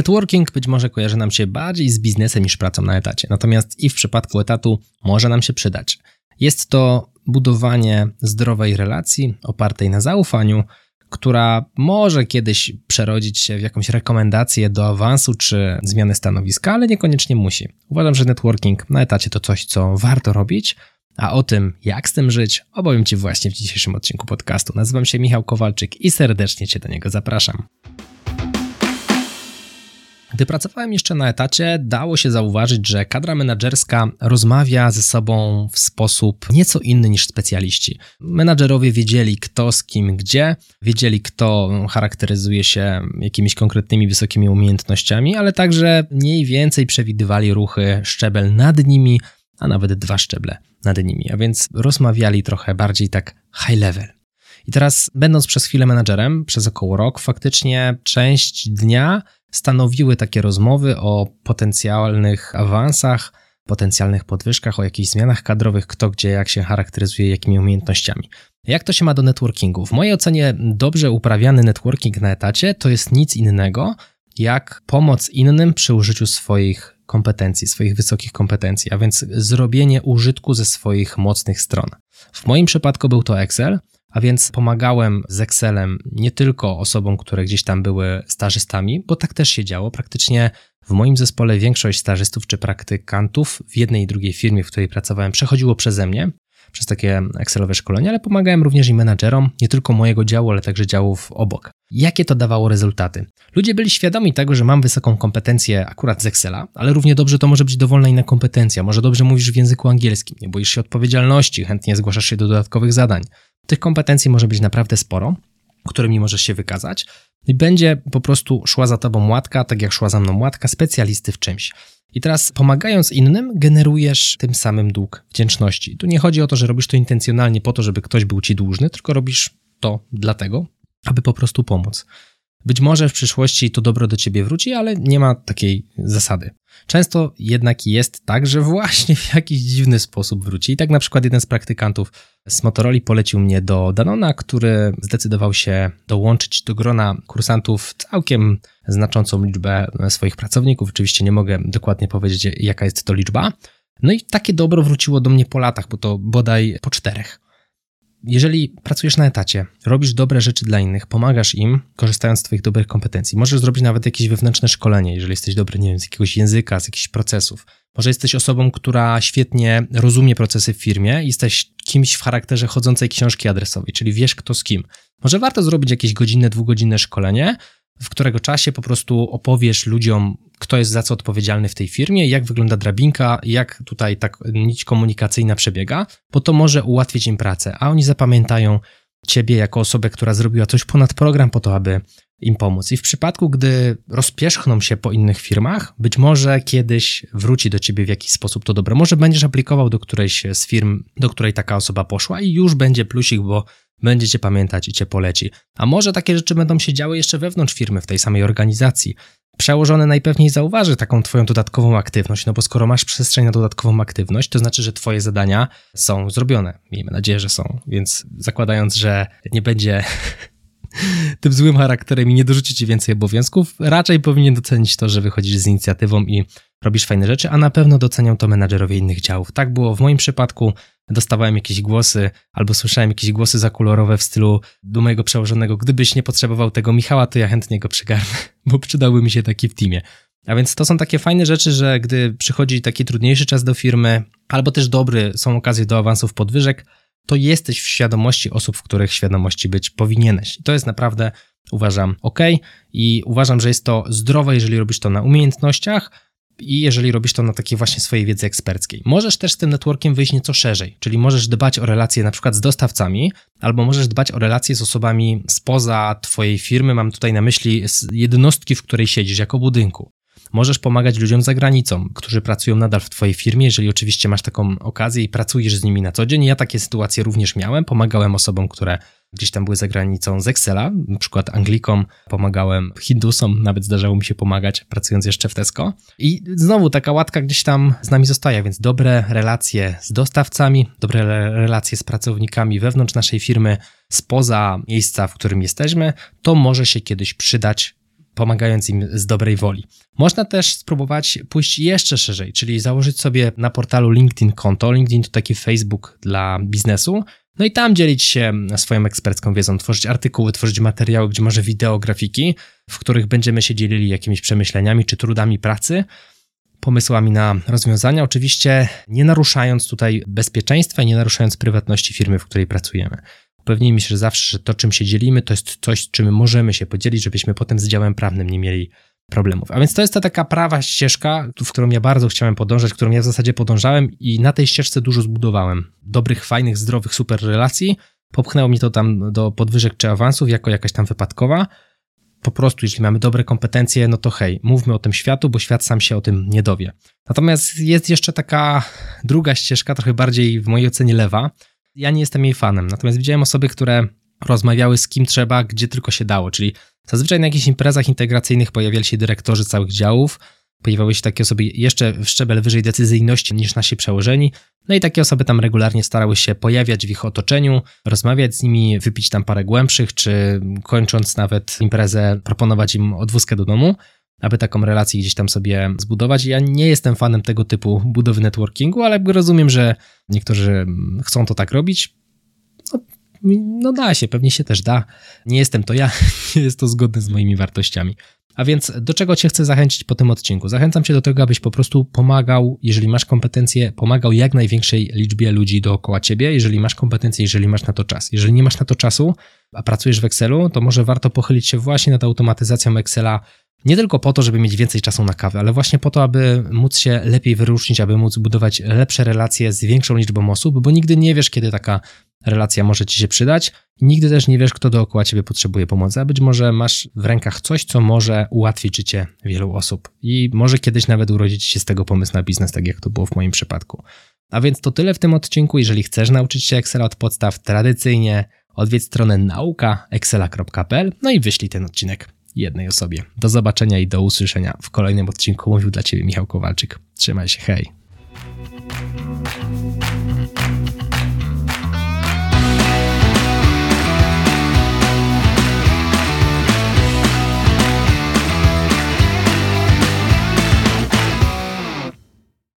Networking być może kojarzy nam się bardziej z biznesem niż pracą na etacie, natomiast i w przypadku etatu może nam się przydać. Jest to budowanie zdrowej relacji opartej na zaufaniu, która może kiedyś przerodzić się w jakąś rekomendację do awansu czy zmiany stanowiska, ale niekoniecznie musi. Uważam, że networking na etacie to coś, co warto robić, a o tym, jak z tym żyć, opowiem Ci właśnie w dzisiejszym odcinku podcastu. Nazywam się Michał Kowalczyk i serdecznie Cię do niego zapraszam. Gdy pracowałem jeszcze na etacie, dało się zauważyć, że kadra menedżerska rozmawia ze sobą w sposób nieco inny niż specjaliści. Menadżerowie wiedzieli, kto z kim gdzie, wiedzieli, kto charakteryzuje się jakimiś konkretnymi wysokimi umiejętnościami, ale także mniej więcej przewidywali ruchy szczebel nad nimi, a nawet dwa szczeble nad nimi, a więc rozmawiali trochę bardziej tak high level. I teraz, będąc przez chwilę menadżerem, przez około rok, faktycznie część dnia stanowiły takie rozmowy o potencjalnych awansach, potencjalnych podwyżkach, o jakichś zmianach kadrowych, kto gdzie, jak się charakteryzuje, jakimi umiejętnościami. Jak to się ma do networkingu? W mojej ocenie dobrze uprawiany networking na etacie to jest nic innego jak pomoc innym przy użyciu swoich kompetencji, swoich wysokich kompetencji, a więc zrobienie użytku ze swoich mocnych stron. W moim przypadku był to Excel, a więc pomagałem z Excelem nie tylko osobom, które gdzieś tam były stażystami, bo tak też się działo. Praktycznie w moim zespole większość stażystów czy praktykantów w jednej i drugiej firmie, w której pracowałem, przechodziło przeze mnie, przez takie Excelowe szkolenia, ale pomagałem również i menadżerom, nie tylko mojego działu, ale także działów obok. Jakie to dawało rezultaty? Ludzie byli świadomi tego, że mam wysoką kompetencję akurat z Excela, ale równie dobrze to może być dowolna inna kompetencja. Może dobrze mówisz w języku angielskim, nie boisz się odpowiedzialności, chętnie zgłaszasz się do dodatkowych zadań. Tych kompetencji może być naprawdę sporo, którymi możesz się wykazać i będzie po prostu szła za tobą łatka, tak jak szła za mną łatka specjalisty w czymś. I teraz pomagając innym, generujesz tym samym dług wdzięczności. Tu nie chodzi o to, że robisz to intencjonalnie po to, żeby ktoś był ci dłużny, tylko robisz to dlatego, aby po prostu pomóc. Być może w przyszłości to dobro do ciebie wróci, ale nie ma takiej zasady. Często jednak jest tak, że właśnie w jakiś dziwny sposób wróci. I tak na przykład jeden z praktykantów z Motorola polecił mnie do Danona, który zdecydował się dołączyć do grona kursantów całkiem znaczącą liczbę swoich pracowników. Oczywiście nie mogę dokładnie powiedzieć, jaka jest to liczba. No i takie dobro wróciło do mnie po latach, bo to bodaj po czterech jeżeli pracujesz na etacie, robisz dobre rzeczy dla innych, pomagasz im, korzystając z Twoich dobrych kompetencji, możesz zrobić nawet jakieś wewnętrzne szkolenie, jeżeli jesteś dobry, nie wiem, z jakiegoś języka, z jakichś procesów. Może jesteś osobą, która świetnie rozumie procesy w firmie i jesteś kimś w charakterze chodzącej książki adresowej, czyli wiesz kto z kim. Może warto zrobić jakieś godzinne, dwugodzinne szkolenie, w którego czasie po prostu opowiesz ludziom, kto jest za co odpowiedzialny w tej firmie, jak wygląda drabinka, jak tutaj tak nić komunikacyjna przebiega, bo to może ułatwić im pracę, a oni zapamiętają ciebie jako osobę, która zrobiła coś ponad program po to, aby im pomóc. I w przypadku, gdy rozpierzchną się po innych firmach, być może kiedyś wróci do ciebie w jakiś sposób to dobre. Może będziesz aplikował do którejś z firm, do której taka osoba poszła i już będzie plusik, bo będziecie pamiętać i cię poleci. A może takie rzeczy będą się działy jeszcze wewnątrz firmy, w tej samej organizacji. Przełożony najpewniej zauważy taką twoją dodatkową aktywność, no bo skoro masz przestrzeń na dodatkową aktywność, to znaczy, że twoje zadania są zrobione. Miejmy nadzieję, że są. Więc zakładając, że nie będzie tym złym charakterem i nie dorzuci ci więcej obowiązków, raczej powinien docenić to, że wychodzisz z inicjatywą i robisz fajne rzeczy, a na pewno docenią to menadżerowie innych działów. Tak było w moim przypadku, dostawałem jakieś głosy albo słyszałem jakieś głosy zakulorowe w stylu do mojego przełożonego, gdybyś nie potrzebował tego Michała, to ja chętnie go przygarnę, bo przydałby mi się taki w teamie. A więc to są takie fajne rzeczy, że gdy przychodzi taki trudniejszy czas do firmy, albo też dobry, są okazje do awansów podwyżek, to jesteś w świadomości osób, w których świadomości być powinieneś. I to jest naprawdę, uważam, ok i uważam, że jest to zdrowe, jeżeli robisz to na umiejętnościach, i jeżeli robisz to na takiej właśnie swojej wiedzy eksperckiej. Możesz też z tym networkiem wyjść nieco szerzej, czyli możesz dbać o relacje na przykład z dostawcami, albo możesz dbać o relacje z osobami spoza twojej firmy, mam tutaj na myśli jednostki, w której siedzisz jako budynku. Możesz pomagać ludziom za granicą, którzy pracują nadal w Twojej firmie, jeżeli oczywiście masz taką okazję i pracujesz z nimi na co dzień. Ja takie sytuacje również miałem. Pomagałem osobom, które gdzieś tam były za granicą z Excela, na przykład Anglikom, pomagałem Hindusom, nawet zdarzało mi się pomagać, pracując jeszcze w Tesco. I znowu taka łatka gdzieś tam z nami zostaje, więc dobre relacje z dostawcami, dobre relacje z pracownikami wewnątrz naszej firmy, spoza miejsca, w którym jesteśmy, to może się kiedyś przydać pomagając im z dobrej woli. Można też spróbować pójść jeszcze szerzej, czyli założyć sobie na portalu LinkedIn konto. LinkedIn to taki Facebook dla biznesu. No i tam dzielić się swoją ekspercką wiedzą, tworzyć artykuły, tworzyć materiały, gdzie może wideo, grafiki, w których będziemy się dzielili jakimiś przemyśleniami czy trudami pracy pomysłami na rozwiązania, oczywiście nie naruszając tutaj bezpieczeństwa i nie naruszając prywatności firmy, w której pracujemy. Upewnijmy się że zawsze, że to, czym się dzielimy, to jest coś, czym możemy się podzielić, żebyśmy potem z działem prawnym nie mieli problemów. A więc to jest ta taka prawa ścieżka, w którą ja bardzo chciałem podążać, którą ja w zasadzie podążałem i na tej ścieżce dużo zbudowałem. Dobrych, fajnych, zdrowych, super relacji. Popchnęło mi to tam do podwyżek czy awansów jako jakaś tam wypadkowa po prostu, jeśli mamy dobre kompetencje, no to hej, mówmy o tym światu, bo świat sam się o tym nie dowie. Natomiast jest jeszcze taka druga ścieżka, trochę bardziej w mojej ocenie lewa. Ja nie jestem jej fanem, natomiast widziałem osoby, które rozmawiały z kim trzeba, gdzie tylko się dało, czyli zazwyczaj na jakichś imprezach integracyjnych pojawiali się dyrektorzy całych działów, pojawiały się takie osoby jeszcze w szczebel wyżej decyzyjności niż nasi przełożeni, no i takie osoby tam regularnie starały się pojawiać w ich otoczeniu, rozmawiać z nimi, wypić tam parę głębszych, czy kończąc nawet imprezę, proponować im odwózkę do domu, aby taką relację gdzieś tam sobie zbudować. Ja nie jestem fanem tego typu budowy networkingu, ale rozumiem, że niektórzy chcą to tak robić. No, no da się, pewnie się też da. Nie jestem to ja, nie jest to zgodne z moimi wartościami. A więc do czego Cię chcę zachęcić po tym odcinku? Zachęcam Cię do tego, abyś po prostu pomagał, jeżeli masz kompetencje, pomagał jak największej liczbie ludzi dookoła Ciebie, jeżeli masz kompetencje, jeżeli masz na to czas. Jeżeli nie masz na to czasu, a pracujesz w Excelu, to może warto pochylić się właśnie nad automatyzacją Excela nie tylko po to, żeby mieć więcej czasu na kawę, ale właśnie po to, aby móc się lepiej wyróżnić, aby móc budować lepsze relacje z większą liczbą osób, bo nigdy nie wiesz, kiedy taka relacja może ci się przydać. Nigdy też nie wiesz, kto dookoła ciebie potrzebuje pomocy, a być może masz w rękach coś, co może ułatwić życie wielu osób. I może kiedyś nawet urodzić się z tego pomysł na biznes, tak jak to było w moim przypadku. A więc to tyle w tym odcinku. Jeżeli chcesz nauczyć się Excela od podstaw tradycyjnie, odwiedź stronę naukaexcela.pl no i wyślij ten odcinek jednej osobie. Do zobaczenia i do usłyszenia w kolejnym odcinku. Mówił dla Ciebie Michał Kowalczyk. Trzymaj się, hej!